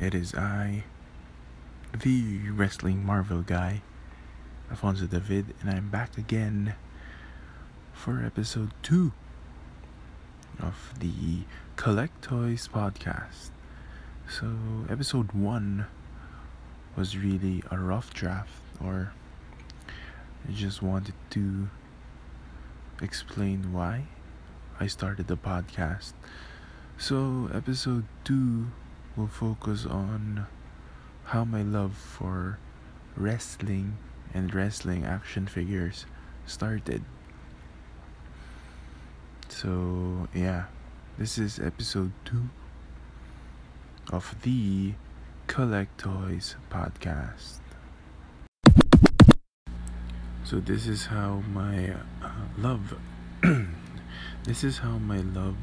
It is I, the wrestling Marvel guy, Alfonso David, and I'm back again for episode 2 of the Collect Toys podcast. So, episode 1 was really a rough draft, or I just wanted to explain why I started the podcast. So, episode 2 will focus on how my love for wrestling and wrestling action figures started. So, yeah, this is episode 2 of the Collect Toys podcast. So, this is how my uh, love, this is how my love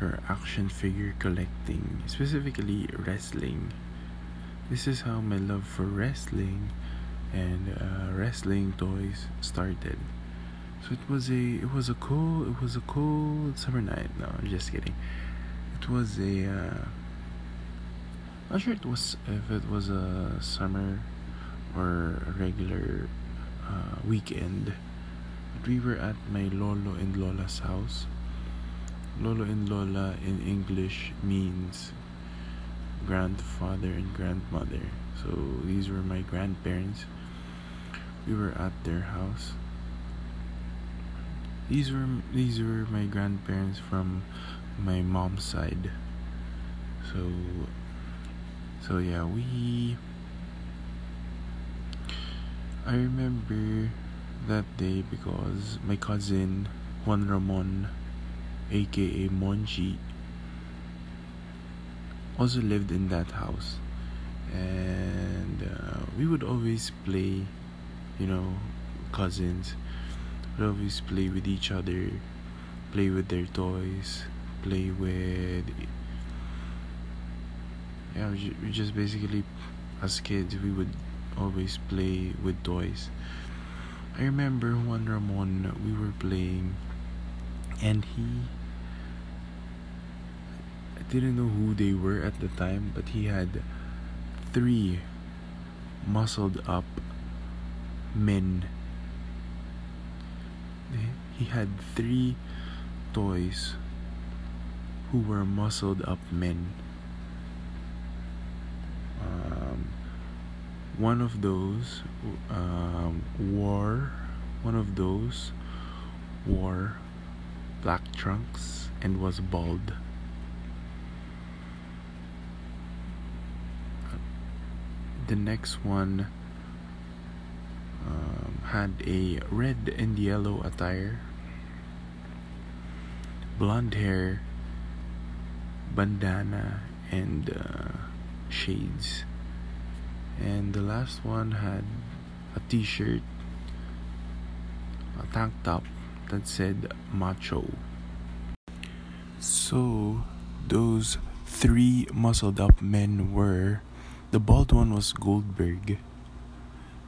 for action figure collecting, specifically wrestling. This is how my love for wrestling and uh, wrestling toys started. So it was a it was a cool it was a cool summer night. No, I'm just kidding. It was a uh, not sure it was if it was a summer or a regular uh, weekend. But we were at my lolo and lola's house Lolo and Lola in English means grandfather and grandmother. So these were my grandparents. We were at their house. These were these were my grandparents from my mom's side. So so yeah, we I remember that day because my cousin Juan Ramon aka Monji, also lived in that house. And uh, we would always play, you know, cousins, would always play with each other, play with their toys, play with. Yeah, we just basically, as kids, we would always play with toys. I remember Juan Ramon, we were playing, and he didn't know who they were at the time, but he had three muscled up men. He had three toys who were muscled up men. Um, one of those um, wore one of those wore black trunks and was bald. The next one um, had a red and yellow attire, blonde hair, bandana, and uh, shades. And the last one had a t shirt, a tank top that said macho. So, those three muscled up men were the bald one was Goldberg.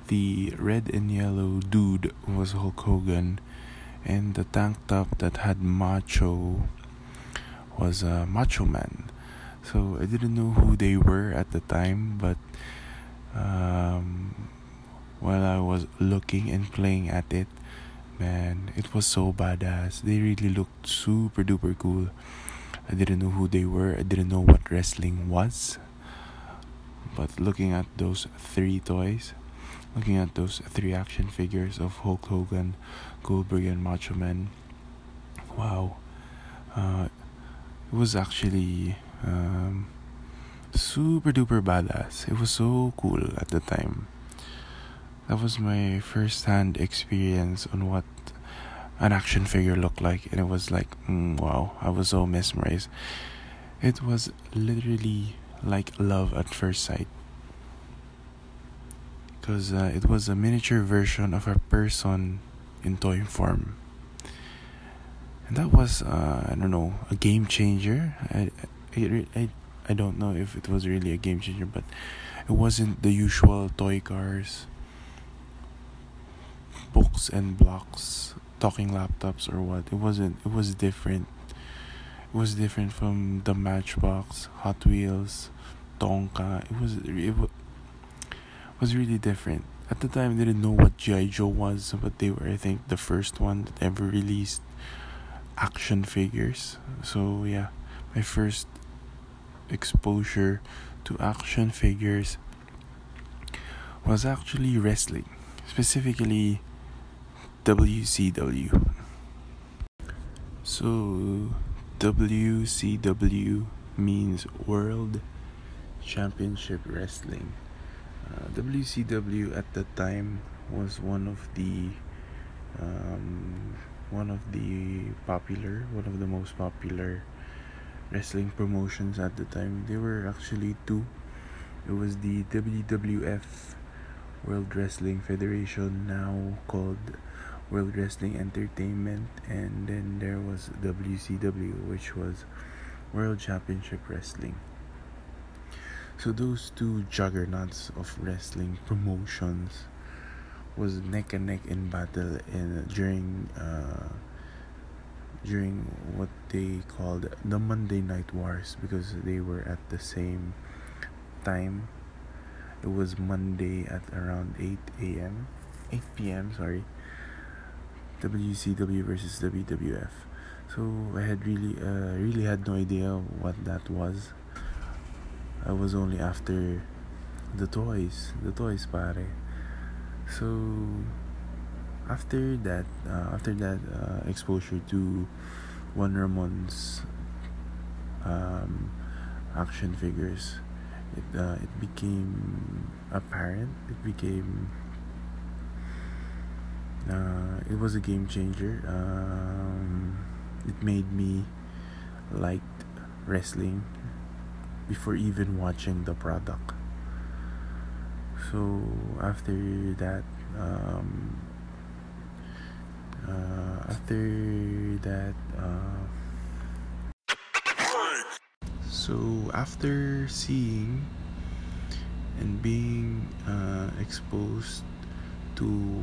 The red and yellow dude was Hulk Hogan. And the tank top that had Macho was uh, Macho Man. So I didn't know who they were at the time, but um, while I was looking and playing at it, man, it was so badass. They really looked super duper cool. I didn't know who they were, I didn't know what wrestling was. But looking at those three toys, looking at those three action figures of Hulk Hogan, Goldberg, and Macho Man, wow, uh, it was actually um, super duper badass. It was so cool at the time. That was my first hand experience on what an action figure looked like, and it was like, mm, wow, I was so mesmerized. It was literally like love at first sight. Because uh, it was a miniature version of a person in toy form. And that was uh, i don't know a game changer. I, I, I, I don't know if it was really a game changer but it wasn't the usual toy cars. Books and blocks talking laptops or what. It wasn't it was different was different from the Matchbox, Hot Wheels, Tonka. It was it was, really different. At the time, I didn't know what GI Joe was, but they were I think the first one that ever released action figures. So yeah, my first exposure to action figures was actually wrestling, specifically WCW. So, WCW means World Championship Wrestling. Uh, WCW at the time was one of the um, one of the popular, one of the most popular wrestling promotions at the time. There were actually two. It was the WWF World Wrestling Federation, now called World Wrestling Entertainment, and then there was WCW, which was World Championship Wrestling. So those two juggernauts of wrestling promotions was neck and neck in battle in during uh, during what they called the Monday Night Wars because they were at the same time it was Monday at around 8 a.m. 8 p.m. Sorry. WCW versus WWF. So I had really, uh, really had no idea what that was. I was only after the toys, the toys pare. So after that, uh, after that uh, exposure to Juan Ramon's um, action figures, it uh, it became apparent. It became uh, it was a game changer. Um, it made me like wrestling before even watching the product. So after that, um, uh, after that. Uh, so after seeing and being uh, exposed to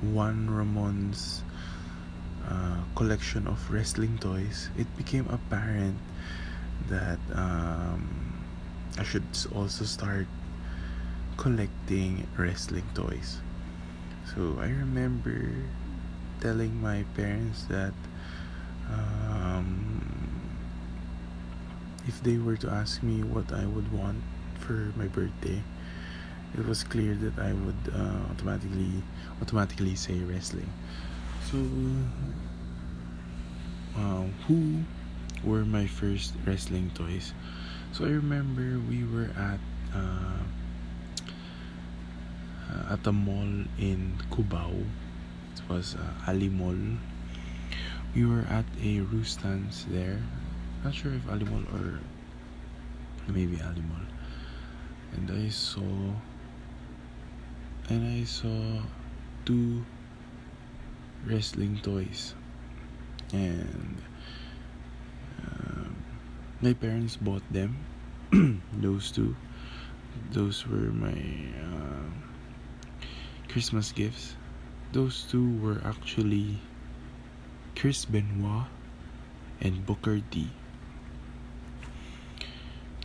Juan Ramon's uh, collection of wrestling toys, it became apparent that um, I should also start collecting wrestling toys. So I remember telling my parents that um, if they were to ask me what I would want for my birthday, it was clear that I would uh, automatically automatically say wrestling. So, uh, who were my first wrestling toys? So I remember we were at uh, at a mall in Cubao. It was uh, Ali Mall. We were at a Rustans there not sure if Alimol or maybe Alimol. And I saw and I saw two wrestling toys. And uh, my parents bought them. Those two. Those were my uh, christmas gifts. Those two were actually chris benoit and booker t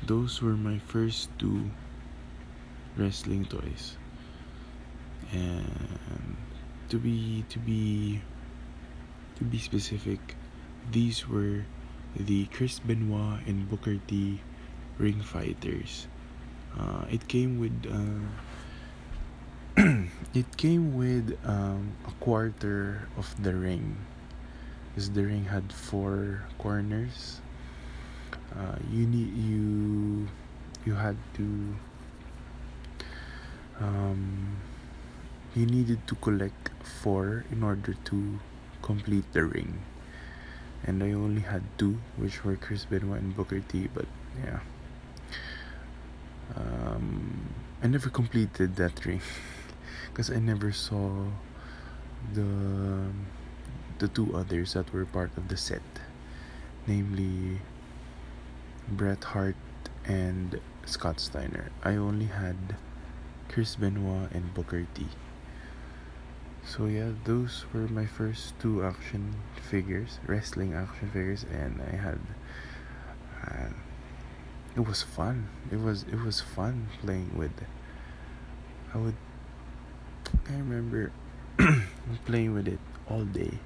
those were my first two wrestling toys and to be to be to be specific these were the Chris Benoit and Booker T ring fighters. Uh, it came with uh, it came with um, a quarter of the ring. Because the ring had four corners. Uh, you need you you had to um, you needed to collect four in order to complete the ring and I only had two which were Chris Benoit and Booker T but yeah um, I never completed that ring because I never saw the the two others that were part of the set namely Bret Hart and Scott Steiner. I only had Chris Benoit and Booker T. So yeah, those were my first two action figures, wrestling action figures, and I had uh, it was fun. It was it was fun playing with. I would. I remember playing with it all day.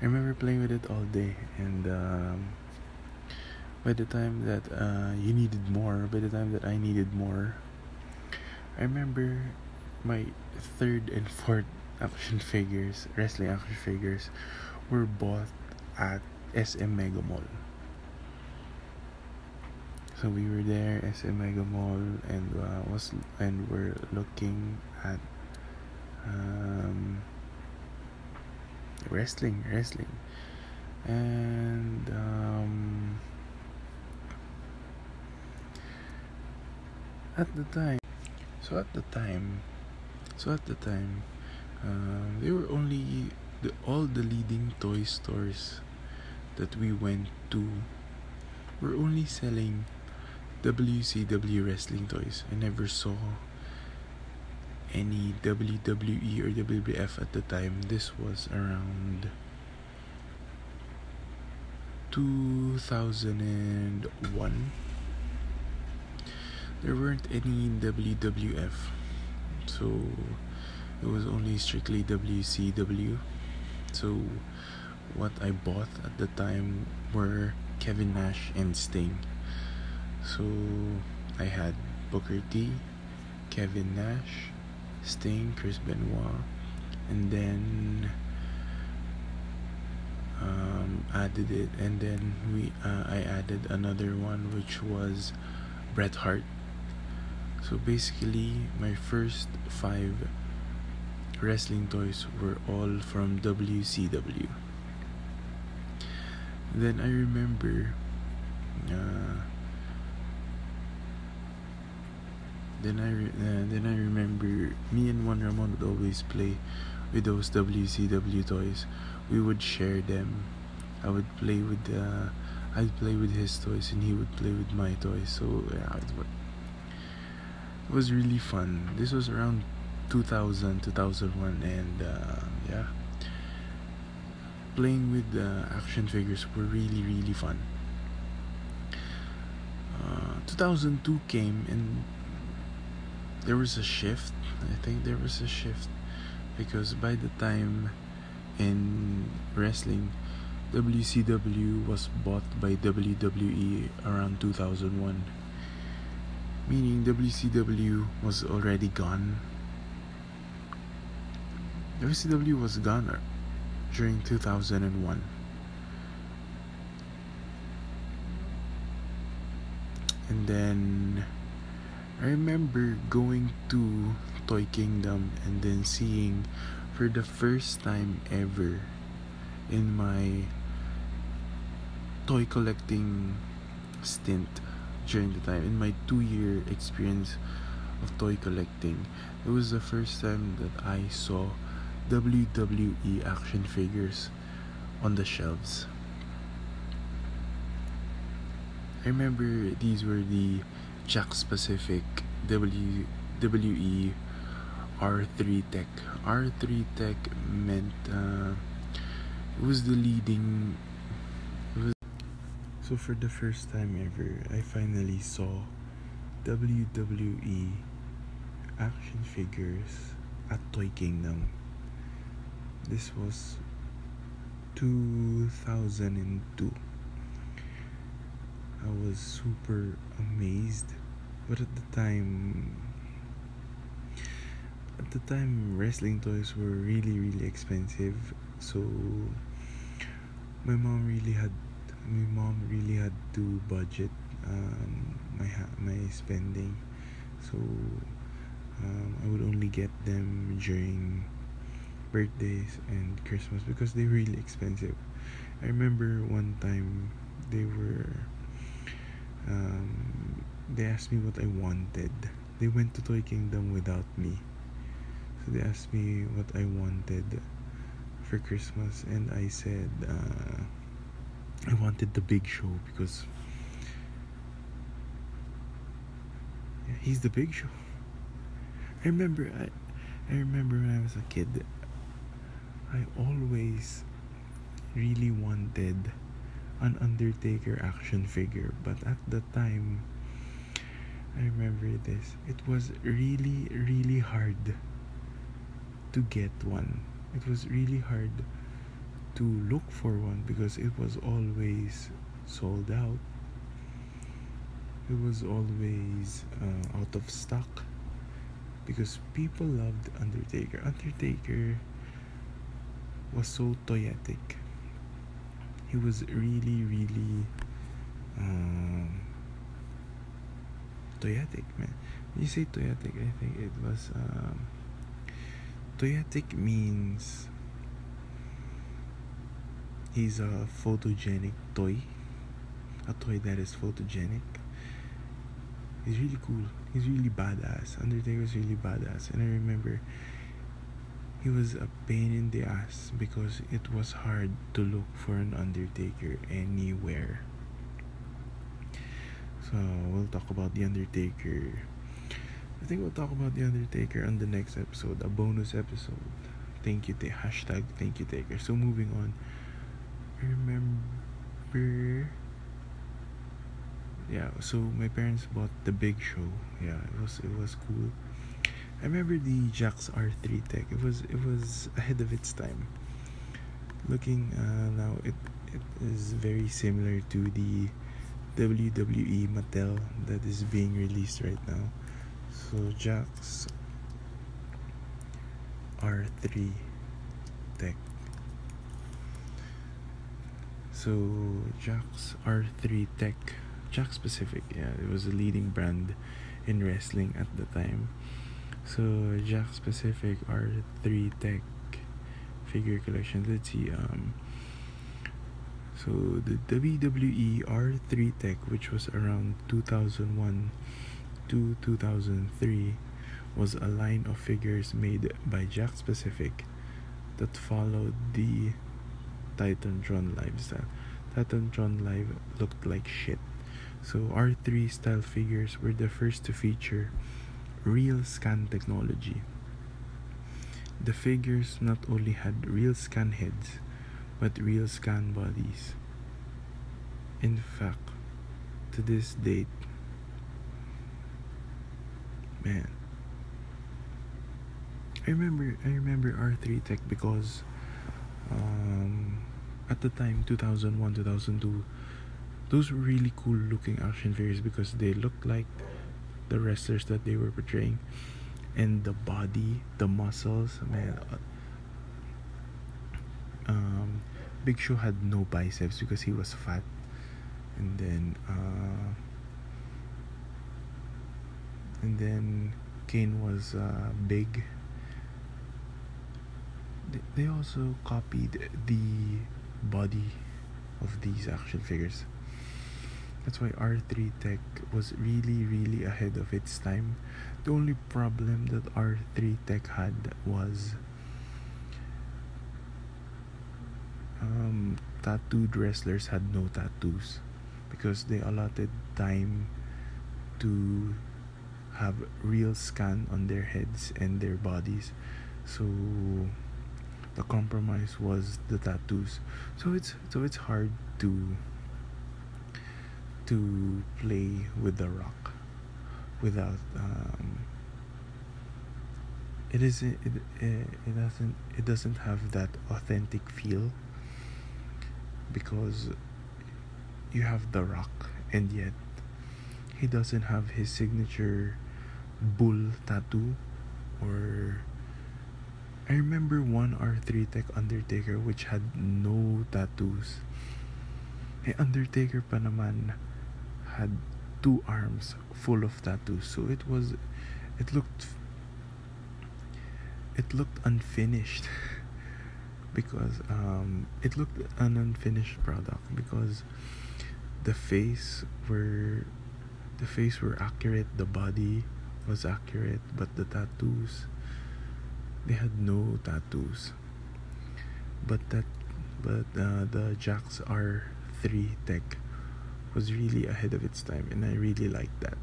I remember playing with it all day, and um, by the time that uh, you needed more, by the time that I needed more, I remember my third and fourth action figures, wrestling action figures, were bought at SM Mega Mall. So we were there, SM Mega Mall, and uh, was and we're looking at um, wrestling, wrestling, and um, at the time, so at the time, so at the time, uh, they were only the all the leading toy stores that we went to were only selling WCW wrestling toys. I never saw any WWE or WWF at the time. This was around 2001. There weren't any WWF, so it was only strictly WCW. So, what I bought at the time were Kevin Nash and Sting. So, I had Booker T, Kevin Nash, Sting, Chris Benoit, and then um, added it, and then we uh, I added another one which was Bret Hart. So basically, my first five wrestling toys were all from WCW. Then I remember. Uh, then I re- uh, then I remember me and Juan Ramon would always play with those WCW toys. We would share them. I would play with uh, I'd play with his toys and he would play with my toys. So yeah, it it was really fun. This was around 2000, 2001, and uh, yeah, playing with the action figures were really really fun. Uh, 2002 came and there was a shift. I think there was a shift because by the time in wrestling, WCW was bought by WWE around 2001, meaning WCW was already gone. WCW was gone during 2001. And then I remember going to Toy Kingdom and then seeing for the first time ever in my toy collecting stint during the time in my two year experience of toy collecting it was the first time that I saw WWE action figures on the shelves I remember these were the Jakks Pacific W R3 Tech. R3 Tech meant uh, it was the leading. So for the first time ever, I finally saw WWE action figures at Toy Kingdom. This was 2002. I was super amazed. But at the time, at the time, wrestling toys were really, really expensive. So my mom really had, my mom really had to budget um, my my spending. So um, I would only get them during birthdays and Christmas because they're really expensive. I remember one time they were um, they asked me what I wanted. They went to Toy Kingdom without me. So they asked me what I wanted for Christmas, and I said uh, I wanted the big show because yeah, he's the big show. I remember I, I remember when I was a kid, I always really wanted an Undertaker action figure, but at the time, I remember this. It was really, really hard to get one. It was really hard to look for one because it was always sold out. It was always uh, out of stock because people loved Undertaker. Undertaker was so toyetic. He was really, really um, toyetic, man. When you say toyetic, I think it was um, toyetic means he's a photogenic toy, a toy that is photogenic. He's really cool. He's really badass. Undertaker's really badass, and I remember he was a pain in the ass because it was hard to look for an Undertaker anywhere. So we'll talk about the Undertaker. I think we'll talk about the Undertaker on the next episode, a bonus episode. Thank you, ta- hashtag thank you, Taker. So moving on. Remember. Yeah, so my parents bought the Big Show. Yeah, it was it was cool. I remember the Jakks R3 tech. It was it was ahead of its time. Looking uh, now, it it is very similar to the WWE Mattel that is being released right now. So Jakks R3 Tech. So Jakks R3 Tech, Jakks Pacific, yeah, it was a leading brand in wrestling at the time. So Jakks Pacific R3 Tech figure collection. Let's see. Um, so the WWE R3 Tech, which was around 2001 to 2003, was a line of figures made by Jakks Pacific that followed the Titantron lifestyle. Titantron Live looked like shit. So R3 style figures were the first to feature real scan technology. The figures not only had real scan heads, but real scan bodies. In fact, to this date, man, I remember I remember R3 Tech because um, at the time 2001 2002 those were really cool looking action figures because they looked like the wrestlers that they were portraying. And the body the muscles man uh, um, Big Show had no biceps because he was fat. And then uh, and then Kane was uh, big. They also copied the body of these action figures. That's why R3 Tech was really really ahead of its time. The only problem that R3 Tech had was um, tattooed wrestlers had no tattoos because they allotted time to have real scan on their heads and their bodies. So the compromise was the tattoos. So it's so it's hard to to play with the rock without um, it isn't it, it, it doesn't it doesn't have that authentic feel because you have the rock and yet he doesn't have his signature bull tattoo or I remember one R3 Tech Undertaker which had no tattoos. Eh, Undertaker pa naman had two arms full of tattoos. So it was, it looked, it looked unfinished because um, it looked an unfinished product because the face were, the face were accurate, the body was accurate, but the tattoos they had no tattoos. But that but uh, the Jakks R3 tech was really ahead of its time and I really liked that.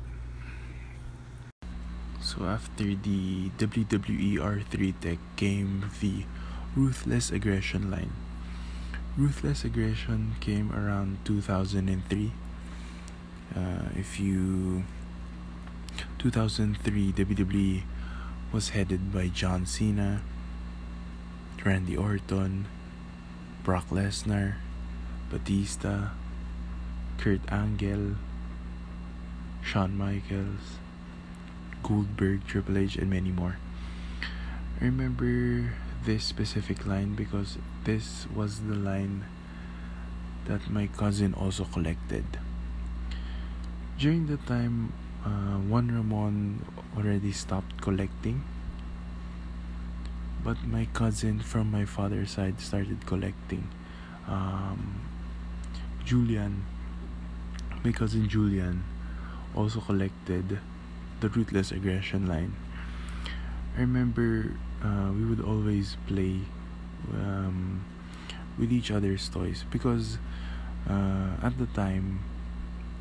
So after the WWE R3 tech came the Ruthless Aggression line. Ruthless Aggression came around 2003. Uh, if you 2003 WWE was headed by John Cena, Randy Orton, Brock Lesnar, Batista, Kurt Angle, Shawn Michaels, Goldberg, Triple H, and many more. I remember this specific line because this was the line that my cousin also collected. During the time, uh, Ramon already stopped collecting, but my cousin from my father's side started collecting. Um, Julian, my cousin Julian, also collected the Ruthless Aggression line. I remember uh, we would always play um, with each other's toys because uh, at the time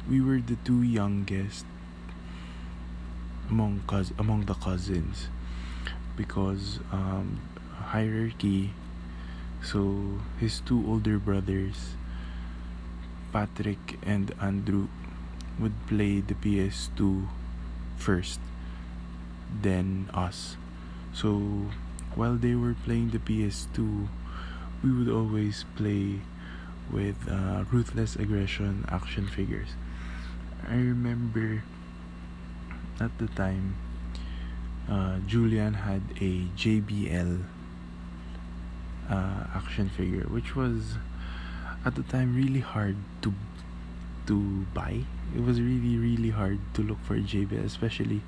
we were the two youngest among among the cousins because um, hierarchy. So his two older brothers Patrick and Andrew would play the PS2 first then us. So while they were playing the PS2 we would always play with uh, ruthless aggression action figures. I remember at the time uh, Julian had a JBL uh, action figure which was at the time really hard to to buy. It was really really hard to look for a JBL especially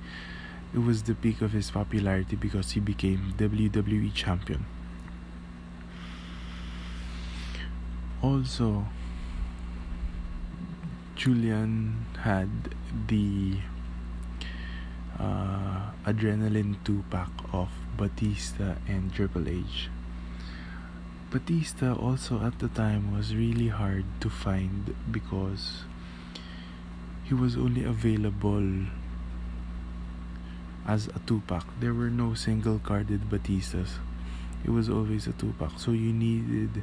it was the peak of his popularity because he became WWE champion. Also Julian had the uh, adrenaline 2 pack of Batista and Triple H. Batista also at the time was really hard to find because he was only available as a 2 pack. There were no single carded Batistas. It was always a 2 pack. So you needed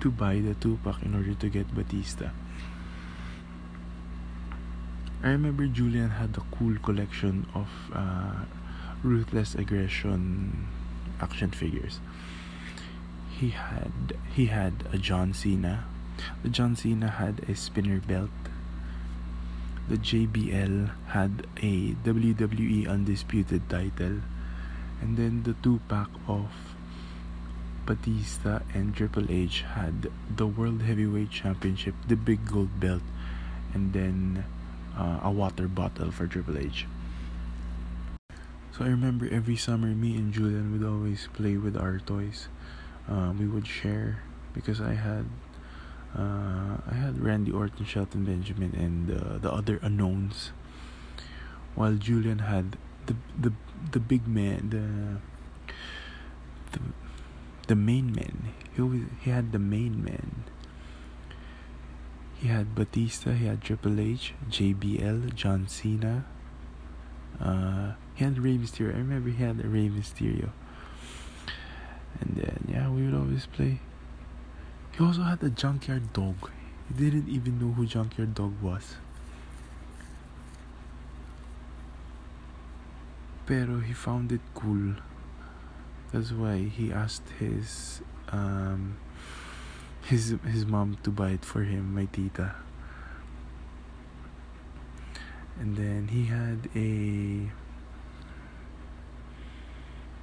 to buy the 2 pack in order to get Batista. I remember Julian had a cool collection of uh, ruthless aggression action figures. He had he had a John Cena. The John Cena had a spinner belt. The JBL had a WWE Undisputed title. And then the two pack of Batista and Triple H had the World Heavyweight Championship, the big gold belt, and then uh, a water bottle for Triple H. So I remember every summer, me and Julian would always play with our toys. Um, we would share because I had uh, I had Randy Orton, Shelton Benjamin, and uh, the other unknowns, while Julian had the the the big man, the the the main man. He was, he had the main man. He had Batista, he had Triple H, JBL, John Cena. Uh, he had Rey Mysterio. I remember he had Rey Mysterio. And then yeah, we would always play. He also had the junkyard dog. He didn't even know who junkyard dog was. Pero he found it cool. That's why he asked his um his his mom to buy it for him, my tita. And then he had a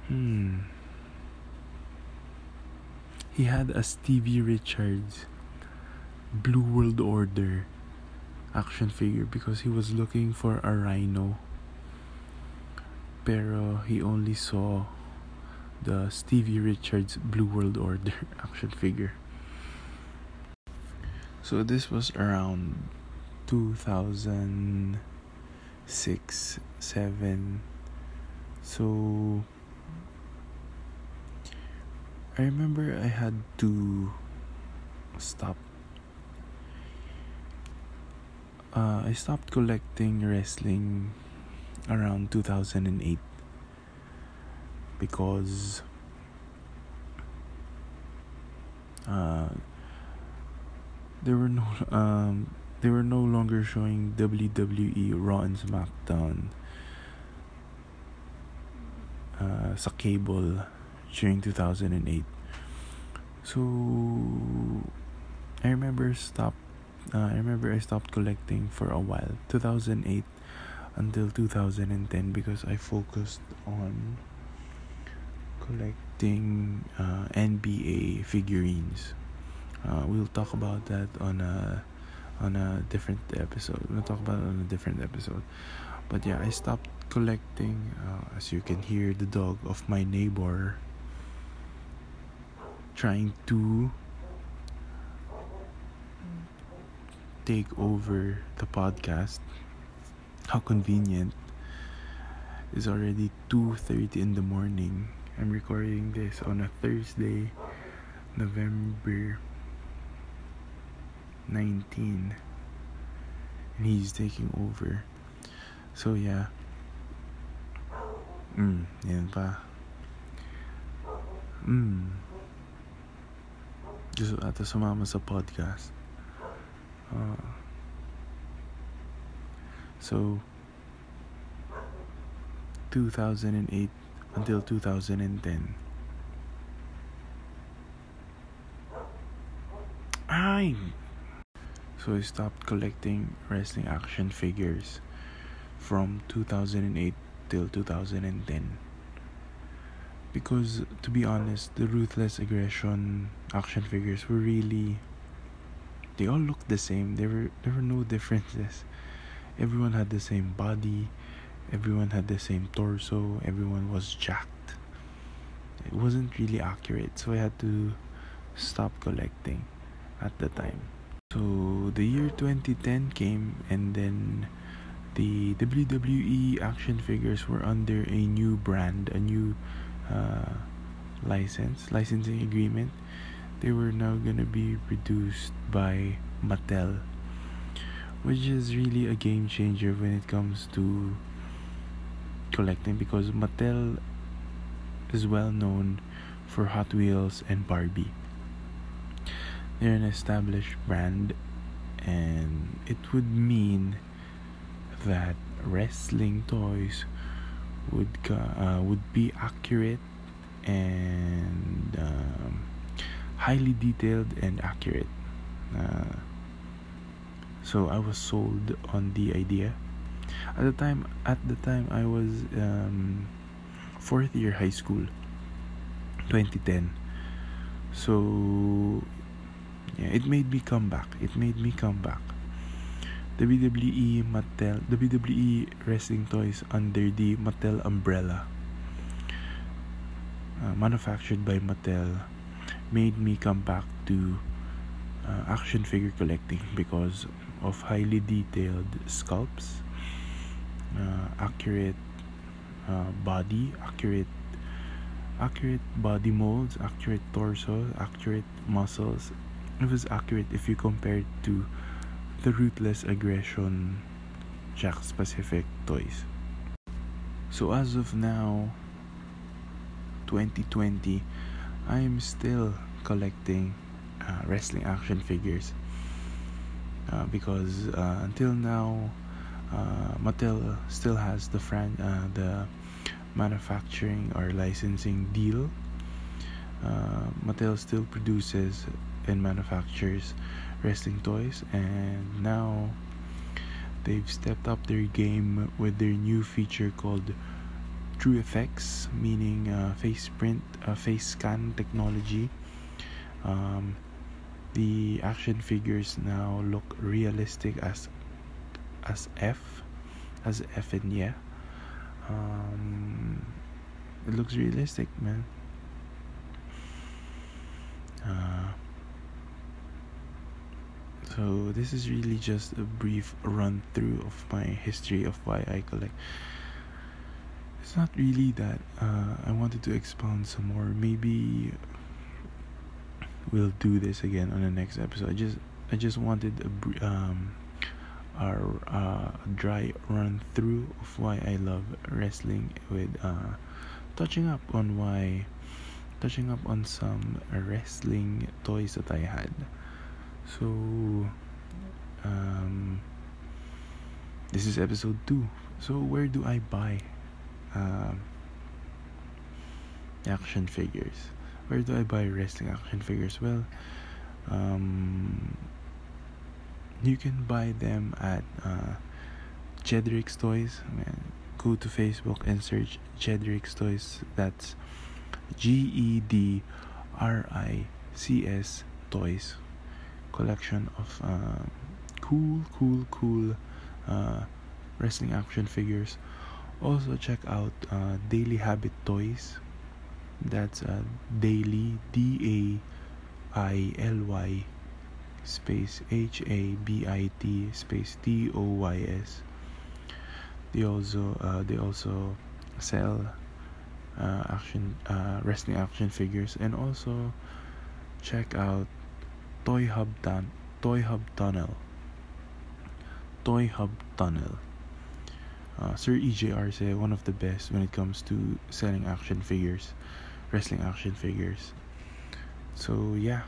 hmm he had a Stevie Richards Blue World Order action figure because he was looking for a Rhyno. Pero he only saw the Stevie Richards Blue World Order action figure. So this was around 2006 7 so I remember I had to stop. Uh, I stopped collecting wrestling around 2008 because uh, there were no um they were no longer showing WWE Raw and SmackDown uh, sa cable during 2008 so I remember stopped uh, I remember I stopped collecting for a while 2008 until 2010 because I focused on collecting uh, NBA figurines. Uh, we'll talk about that on a on a different episode. We'll talk about it on a different episode. But yeah, I stopped collecting. Uh, as you can hear, the dog of my neighbor trying to take over the podcast. How convenient. It's already 2:30 in the morning. I'm recording this on a Thursday, November 19 and he's taking over. So yeah. Mm yan pa. Mm. Gusto ata sumama sa podcast. Uh, so 2008 until 2010 ay so I stopped collecting wrestling action figures from 2008 till 2010 because to be honest the ruthless aggression action figures were really they all looked the same. There were there were no differences. Everyone had the same body. Everyone had the same torso. Everyone was jacked. It wasn't really accurate so i had to stop collecting at the time so the year 2010 came, and then the WWE action figures were under a new brand, a new uh, license, licensing agreement. They were now gonna be produced by Mattel, which is really a game changer when it comes to collecting because Mattel is well known for Hot Wheels and Barbie they're an established brand and it would mean that wrestling toys would uh, would be accurate and um, highly detailed and accurate. Uh, so I was sold on the idea. At the time at the time I was um, fourth year high school 2010 so yeah, it made me come back. It made me come back. WWE Mattel WWE wrestling toys under the Mattel umbrella uh, manufactured by Mattel made me come back to uh, action figure collecting because of highly detailed sculpts uh, accurate uh, body accurate accurate body molds accurate torso accurate muscles it was accurate if you compare it to the ruthless aggression Jakks Pacific toys. So as of now, 2020, I am still collecting uh, wrestling action figures uh, because uh, until now, uh, Mattel still has the fran- uh, the manufacturing or licensing deal. Uh, Mattel still produces and manufactures wrestling toys and now they've stepped up their game with their new feature called TrueFX, meaning uh, face print, uh, face scan technology. Um, the action figures now look realistic as as F, as F and yeah. Um, it looks realistic, man. Uh, so this is really just a brief run through of my history of why I collect. It's not really that uh, I wanted to expound some more. Maybe we'll do this again on the next episode. I just I just wanted a um our uh, dry run through of why I love wrestling with uh, touching up on why touching up on some wrestling toys that I had. So, um, this is episode two. So, where do I buy um, action figures? Where do I buy wrestling action figures? Well, um, you can buy them at uh, Gedric's Toys. Go to Facebook and search Gedric's Toys. That's G E D R I C S Toys. Collection of uh, cool, cool, cool uh, wrestling action figures. Also, check out uh, Daily Habit Toys. That's uh, Daily D A I L Y space H A B I T space T O Y S. They also uh, they also sell uh, action uh, wrestling action figures and also check out Toy Hub Tan Toy Hub Tunnel. Toy Hub Tunnel. Uh, Sir EJ Arce, one of the best when it comes to selling action figures, wrestling action figures. So yeah,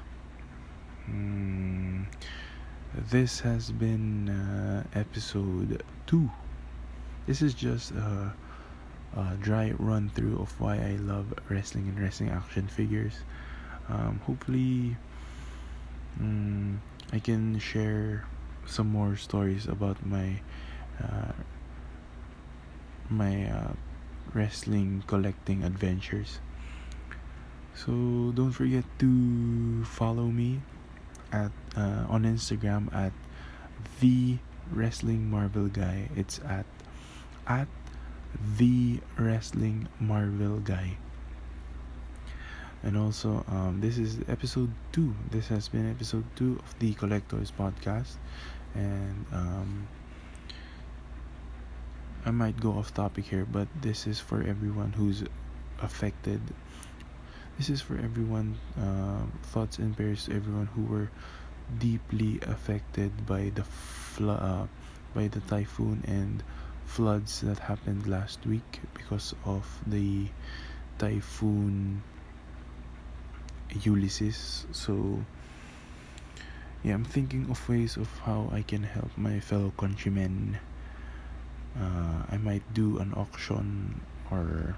mm, this has been uh, episode two. This is just a, a, dry run through of why I love wrestling and wrestling action figures. Um, hopefully, mm, I can share some more stories about my uh, my uh, wrestling collecting adventures. So don't forget to follow me at uh, on Instagram at the wrestling Marvel guy. It's at at the wrestling Marvel guy. And also, um, this is episode two. This has been episode two of the Collectors Podcast, and um, I might go off topic here, but this is for everyone who's affected this is for everyone, uh, thoughts and prayers to everyone who were deeply affected by the fl- uh, by the typhoon and floods that happened last week because of the typhoon Ulysses. So yeah, I'm thinking of ways of how I can help my fellow countrymen. Uh, I might do an auction or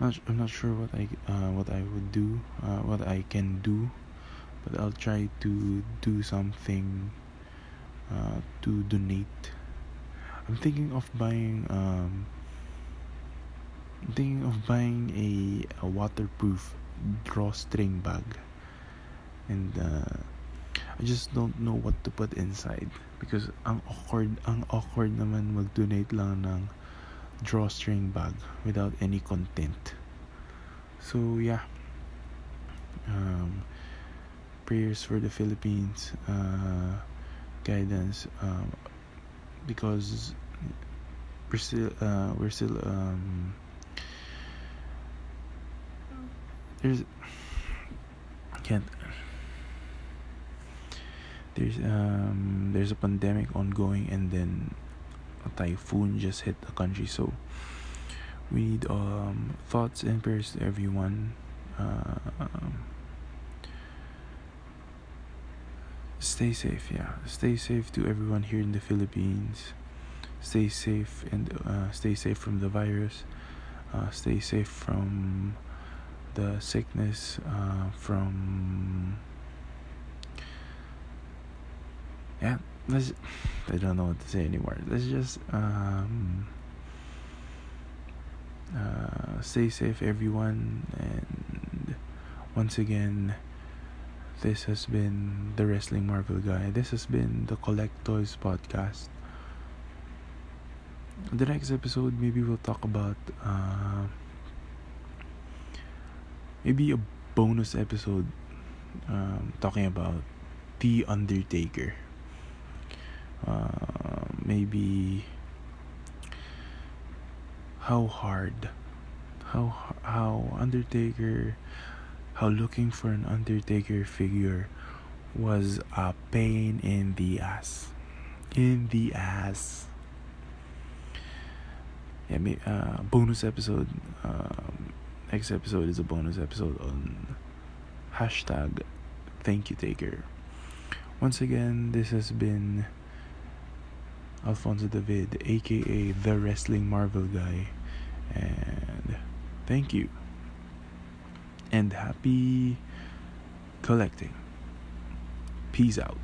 not, I'm not sure what I uh, what I would do, uh, what I can do, but I'll try to do something uh, to donate. I'm thinking of buying um, I'm thinking of buying a, a waterproof drawstring bag, and uh, I just don't know what to put inside because ang awkward ang awkward naman mag-donate lang ng drawstring bag without any content. So yeah. Um, prayers for the philippines uh, guidance um, because we're still uh, we're still um, there's can't there's um there's a pandemic ongoing and then a typhoon just hit the country. So we need um, thoughts and prayers to everyone uh, stay safe yeah. Stay safe to everyone here in the philippines. Stay safe and uh, stay safe from the virus. Uh, stay safe from the sickness uh, from yeah let's I don't know what to say anymore. Let's just um, uh, stay safe, everyone, and once again, this has been the Wrestling Marvel Guy. This has been the Collect Toys podcast. The next episode, maybe we'll talk about uh, maybe a bonus episode um, talking about The Undertaker. Uh, maybe how hard how how undertaker how looking for an undertaker figure was a pain in the ass. In the ass. Yeah maybe, uh, bonus episode um, next episode is a bonus episode on hashtag thank you taker Once again, this has been Alfonso David, aka the Wrestling Marvel Guy, and thank you. And happy collecting. Peace out.